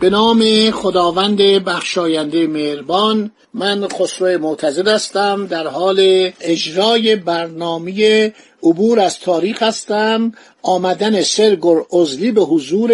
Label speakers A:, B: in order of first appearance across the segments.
A: به نام خداوند بخشاینده مهربان من خسرو معتزد هستم در حال اجرای برنامه عبور از تاریخ هستم. آمدن سرگور ازلی به حضور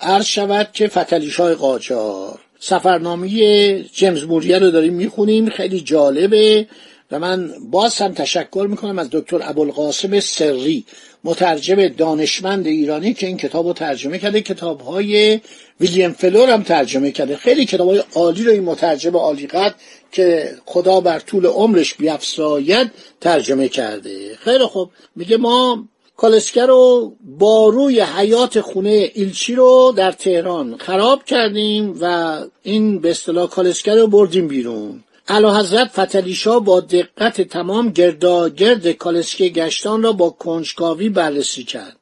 A: عرض شود که فتلیشای قاجار. سفرنامه جیمز موریه رو داریم می‌خونیم خیلی جالبه. من باز هم تشکر می‌کنم از دکتر ابوالقاسم سری مترجم دانشمند ایرانی که این کتاب رو ترجمه کرده. کتاب های ویلیام فلور هم ترجمه کرده. خیلی کتاب های عالی رو این مترجم عالی قد که خدا بر طول عمرش بیافزاید ترجمه کرده. خیلی خوب. میگه ما کالسکه رو با روی حیات خونه ایلچی رو در تهران خراب کردیم و این به اصطلاح کالسکه رو بردیم بیرون. علا حضرت فتلیشا با دقت تمام گرداگرد کالسکه گشتان را با کنجکاوی بررسی کرد.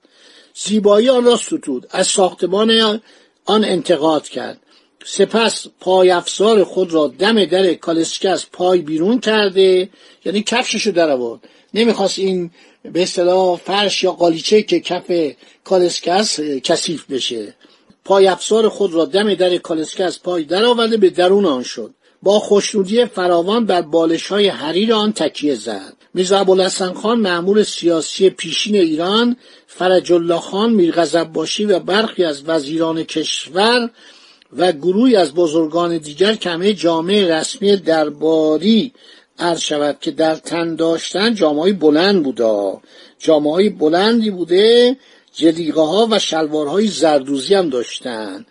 A: زیبایی آن را ستود. از ساختمان آن انتقاد کرد. سپس پای افزار خود را دم در کالسکه از پای بیرون کرده یعنی کفششو در آورد. نمی‌خواست این به اصطلاح فرش یا قالیچه که کف کالسکه است کثیف بشه. پای افزار خود را دم در کالسکه از پای درآورده به درون آن شد. با خوشنودی فراوان بر بالش های حریر آن تکیه زد. میرزا ابوالحسن خان معمول سیاسی پیشین ایران فرج الله خان میرغضب و برخی از وزیران کشور و گروهی از بزرگان دیگر کمه جامعه رسمی درباری عرض شود که در تن داشتن جامعه بلند بودا جامعه بلندی بوده جلیقه ها و شلوارهای زردوزی هم داشتن.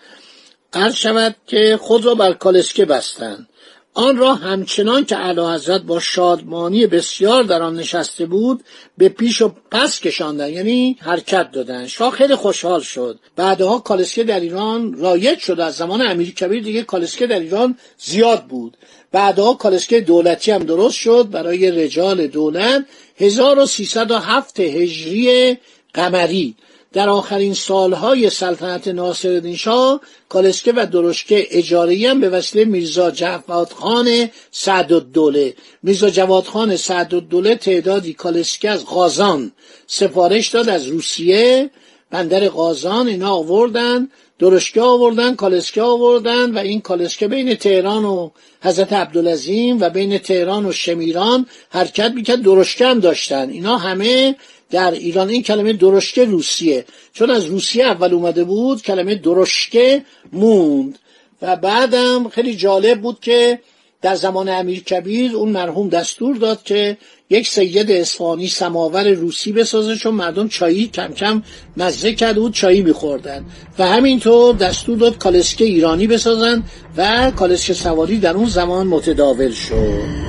A: عرض شود که خود را بر کالسکه بستند آن را همچنان که اعلی حضرت با شادمانی بسیار در آن نشسته بود به پیش و پس کشاندن یعنی حرکت دادن. شاه خیلی خوشحال شد. بعدها کالسکه در ایران رایج شد از زمان امیر کبیر دیگه کالسکه در ایران زیاد بود. بعدها کالسکه دولتی هم درست شد. برای رجال دولت 1307 هجری قمری. در آخرین سالهای سلطنت ناصرالدین شاه کالسکه و درشکه اجاره هم به وسیله میرزا جواد خان سعدالدوله. میرزا جواد خان سعدالدوله تعدادی کالسکه از غازان سفارش داد از روسیه بندر غازان اینا آوردن درشکه آوردن کالسکه آوردن و این کالسکه بین تهران و حضرت عبدالعظیم و بین تهران و شمیران حرکت می‌کرد درشکه هم داشتن. اینا همه در ایران این کلمه درشکه روسیه. چون از روسیه اول اومده بود کلمه درشکه موند. و بعدم خیلی جالب بود که در زمان امیر کبیر اون مرحوم دستور داد که یک سید اصفهانی سماور روسی بسازه چون مردم چایی کم کم مزه کرده بود چایی میخوردن. و همینطور دستور داد کالسکه ایرانی بسازن و کالسکه سواری در اون زمان متداول شد.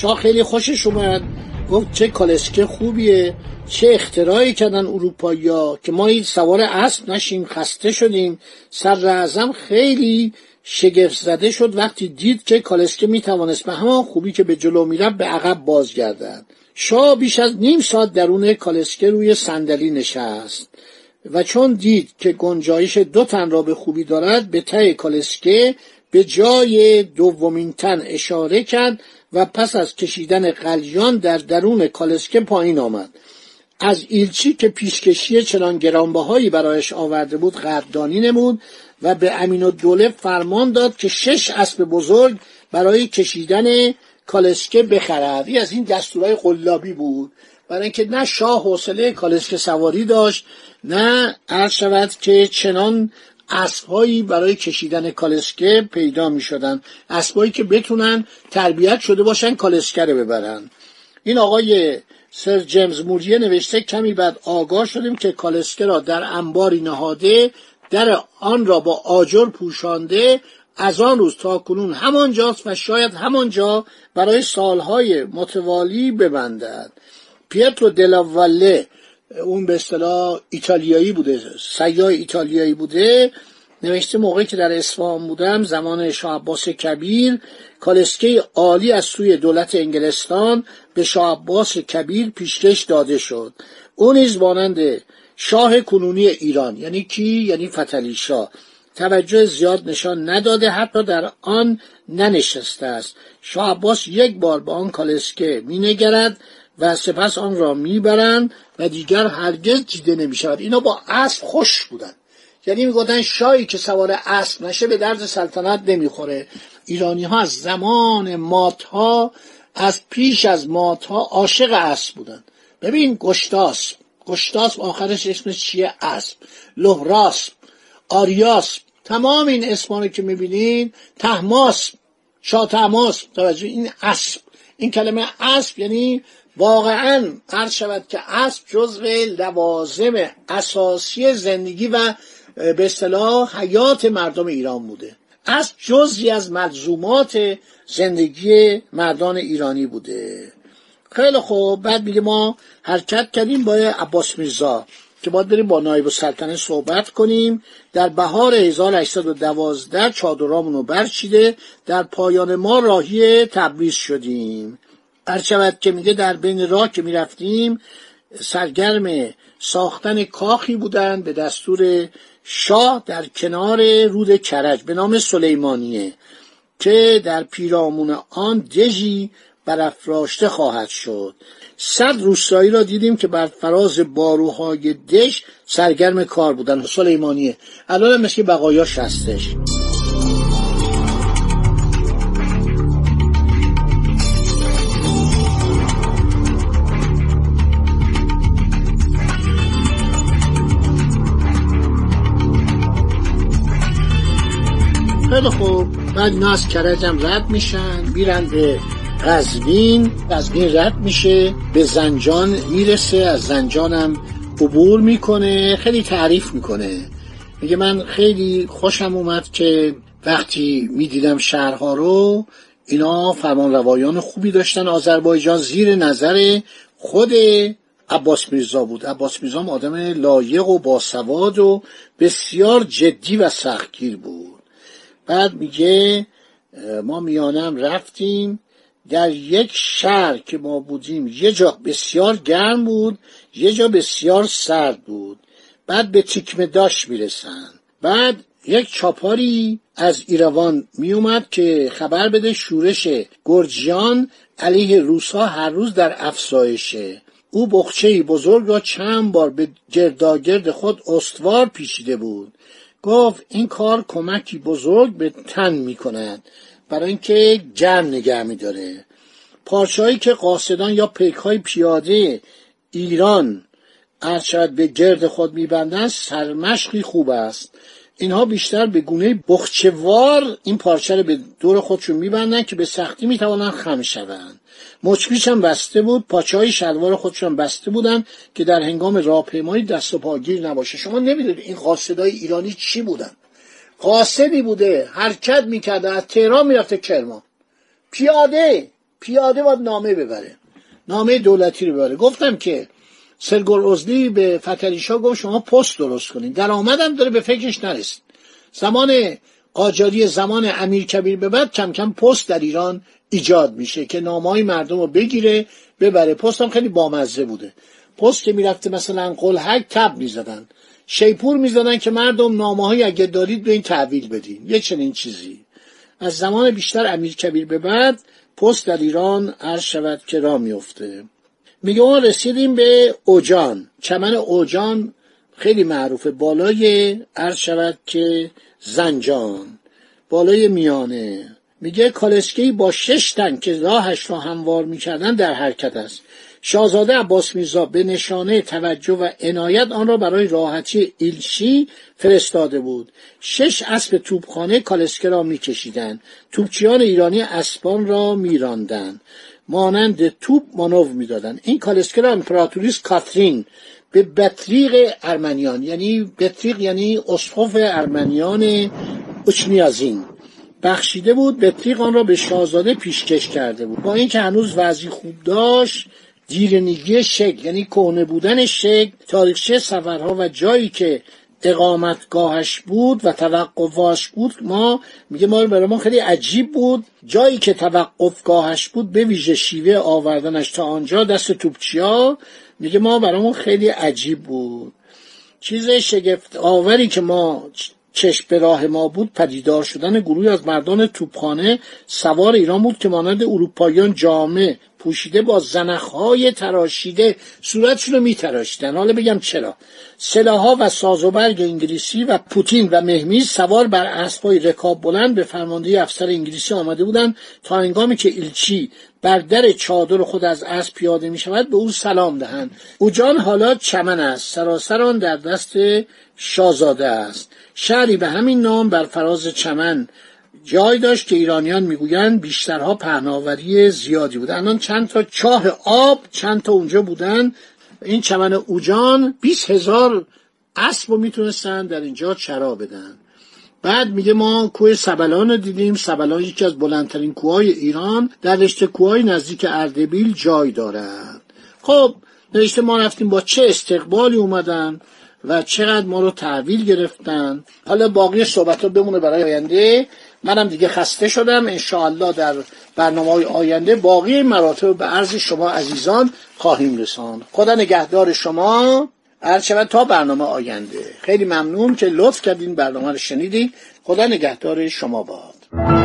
A: شاه خیلی خوشش اومد. گفت چه کالسکه خوبیه چه اختراعی کردن اروپایی ها که ما این سوار اسب نشیم خسته شدیم. سر اعظم خیلی شگفت زده شد وقتی دید که کالسکه می‌توانست به همان خوبی که به جلو می‌رفت به عقب بازگردد. شاه بیش از نیم ساعت درون کالسکه روی صندلی نشست و چون دید که گنجایش دو تن را به خوبی دارد به ته کالسکه به جای دومین تن اشاره کرد و پس از کشیدن قلیان در درون کالسکه پایین آمد. از ایلچی که پیشکشی چنان گرانبهایی برایش آورده بود قدردانی نمود و به امین الدوله فرمان داد که شش اسب بزرگ برای کشیدن کالسکه بخرد. این از این دستورهای قلابی بود. برای اینکه نه شاه حوصله کالسکه سواری داشت نه عرض شود که چنان اسبهایی برای کشیدن کالسکه پیدا می شدن اسبهایی که بتونن تربیت شده باشن کالسکه رو ببرن. این آقای سر جیمز موریه نوشته کمی بعد آگاه شدیم که کالسکه را در انباری نهاده در آن را با آجر پوشانده از آن روز تا کنون همانجاست و شاید همانجا برای سالهای متوالی ببندد. پیترو دلاواله اون به اصطلاح ایتالیایی بوده سیاه ایتالیایی بوده. نوشته موقعی که در اصفهان بودم زمان شاه عباس کبیر کالسکه عالی از سوی دولت انگلستان به شاه عباس کبیر پیشکش داده شد. او نیز مانند شاه کنونی ایران یعنی کی؟ یعنی فتلی شاه. توجه زیاد نشان نداده حتی در آن ننشسته است. شاه عباس یک بار به آن کالسکه مینگرد. و سپس آن را می‌برند و دیگر هرگز دیده نمی‌شود. اینا با اسب خوش بودن یعنی می‌گفتن شاهی که سوار اسب نشه به درد سلطنت نمی‌خوره. ایرانی ها از زمان مات ها از پیش از مات ها عاشق اسب بودن ببین گشتاس گشتاس آخرش اسمش چیه؟ اسب. لهراس آریاس تمام این اسمان که می‌بینین تهماس شاه تهماس توجه این اسب. این کلمه اسب یعنی واقعا عرض شود که اسب جزو لوازم اساسی زندگی و به اصطلاح حیات مردم ایران بوده. اسب جزی از ملزومات زندگی مردان ایرانی بوده. خیلی خوب. بعد میگه ما حرکت کردیم با عباس میرزا که باید بریم با نایب السلطنه صحبت کنیم. در بهار 1812 چادرامون رو برچیده. در پایان ما راهی تبریز شدیم. هرچود که میگه در بین راه که می‌رفتیم سرگرم ساختن کاخی بودند به دستور شاه در کنار رود کرج به نام سلیمانیه که در پیرامون آن دژی برافراشته خواهد شد. صد روستایی را دیدیم که بر فراز باروهای دش سرگرم کار بودن سلیمانیه. الان مثل بقایاش هستش. خیلی خوب بعد اینا از کرجم رد میشن میرن به قزوین قزوین رد میشه به زنجان می‌رسه از زنجانم عبور می‌کنه خیلی تعریف می‌کنه. میگه من خیلی خوشم اومد که وقتی می‌دیدم شهرها رو اینا فرمان روایان خوبی داشتن آذربایجان زیر نظر خود عباس میرزا بود. عباس میرزا آدم لایق و باسواد و بسیار جدی و سختگیر بود. بعد میگه ما میانم رفتیم در یک شهر که ما بودیم یه جا بسیار گرم بود یه جا بسیار سرد بود. بعد به تیکمه داشت می‌رسن. بعد یک چاپاری از ایروان میومد که خبر بده شورش گرجیان علیه روسا هر روز در افزایشه. او بخچه بزرگ را چند بار به گرداگرد خود استوار پیچیده بود. گفت این کار کمکی بزرگ به تن می کند برای اینکه جمع نگه می داره پارچهایی که قاصدان یا پیک های پیاده ایران ارشد به گرد خود میبندند سرمشقی خوب است. اینها بیشتر به گونه بخچوار این پارچه رو به دور خودشون میبندن که به سختی می‌توانند خم شوند. مچپیچ هم بسته بود پاچه های شلوار خودشون بسته بودن که در هنگام راهپیمایی دست و پاگیر نباشه. شما نمی‌دونید این قاصدای ایرانی چی بودن. قاصدی بوده حرکت می‌کرده از تهران می‌رفته کرمان. پیاده پیاده باید نامه ببره. نامه دولتی رو ببره. گفتم که سرگل ازلی به فتریشا گفت شما پست درست در آمدم داره به فکرش نرسید. زمان قاجاری زمان امیر کبیر به بعد کم کم پست در ایران ایجاد میشه که نامهای مردم رو بگیره ببره. پست هم خیلی بامزه بوده. پست که می‌رفته مثلا قلحک تب می‌زدن. شیپور می‌زدن که مردم نامه های اگه دارید به این تحویل بدین. یه چنین چیزی. از زمان بیشتر امیر کبیر به بعد پست در ایران عرض شود که را میفته میگه ما رسیدیم به اوجان. چمن اوجان خیلی معروفه. بالای عرض شود که زنجان. بالای میانه. میگه کالسکی با شش تن که راهش را هموار می‌کردن در حرکت است. شاهزاده عباس میرزا به نشانه توجه و عنایت آن را برای راحتی ایلشی فرستاده بود. شش اسب توپخانه کالسکه را میکشیدند. توپچیان ایرانی اسبان را میراندند. مانند توپ مانو می‌دادن. این کالسکر امپراتوریس کاترین به بطریق ارمنیان یعنی بطریق یعنی اسقف ارمنیان اچنیازین بخشیده بود بطریق آن را به شاهزاده پیشکش کرده بود. با اینکه هنوز وضعی خوب داشت دیرنگی شکل یعنی کهنه بودن شکل تاریخچه سفرها و جایی که اقامتگاهش بود و توقفاش بود. ما میگه ما برای ما خیلی عجیب بود. جایی که توقفگاهش بود به ویژه شیوه آوردنش تا آنجا دست توپچیا. میگه ما برامون خیلی عجیب بود. چیز شگفت آوری که ما چشم به راه ما بود پدیدار شدن گروهی از مردان توپخانه سوار ایران بود که مانند اروپاییان جامع پوشیده با زنخهای تراشیده صورتشون رو میتراشیدن. حالا بگم چرا. سلاحها و ساز و برگ انگلیسی و پوتین و مهمیز سوار بر اسبای رکاب بلند به فرماندهی افسر انگلیسی آمده بودند تا هنگامی که ایلچی بر در چادر خود از اسب پیاده می شود به او سلام دهند. او جان حالا چمن است. سراسر آن در دست شاهزاده است. شهری به همین نام بر فراز چمن. جای داشت که ایرانیان می‌گویند بیشترها پهناوری زیادی بود الان چند تا چاه آب چند تا اونجا بودن. این چمن اوجان 20 هزار اسب رو می‌تونستن در اینجا چرا بدن. بعد میگه ما کوه سبلان رو دیدیم. سبلان یکی از بلندترین کوههای ایران. در رشته کوههای نزدیک اردبیل جای دارد. خب نوشته ما رفتیم با چه استقبالی اومدن و چقدر ما رو تحویل گرفتن. حالا باقی صحبت ها بمونه برای آینده. منم دیگه خسته شدم. انشاءالله در برنامه های آینده باقی مراتب به عرض شما عزیزان خواهیم رسان خدا نگهدار شما. هر تا برنامه آینده. خیلی ممنون که لطف کردین برنامه رو شنیدید خدا نگهدار شما با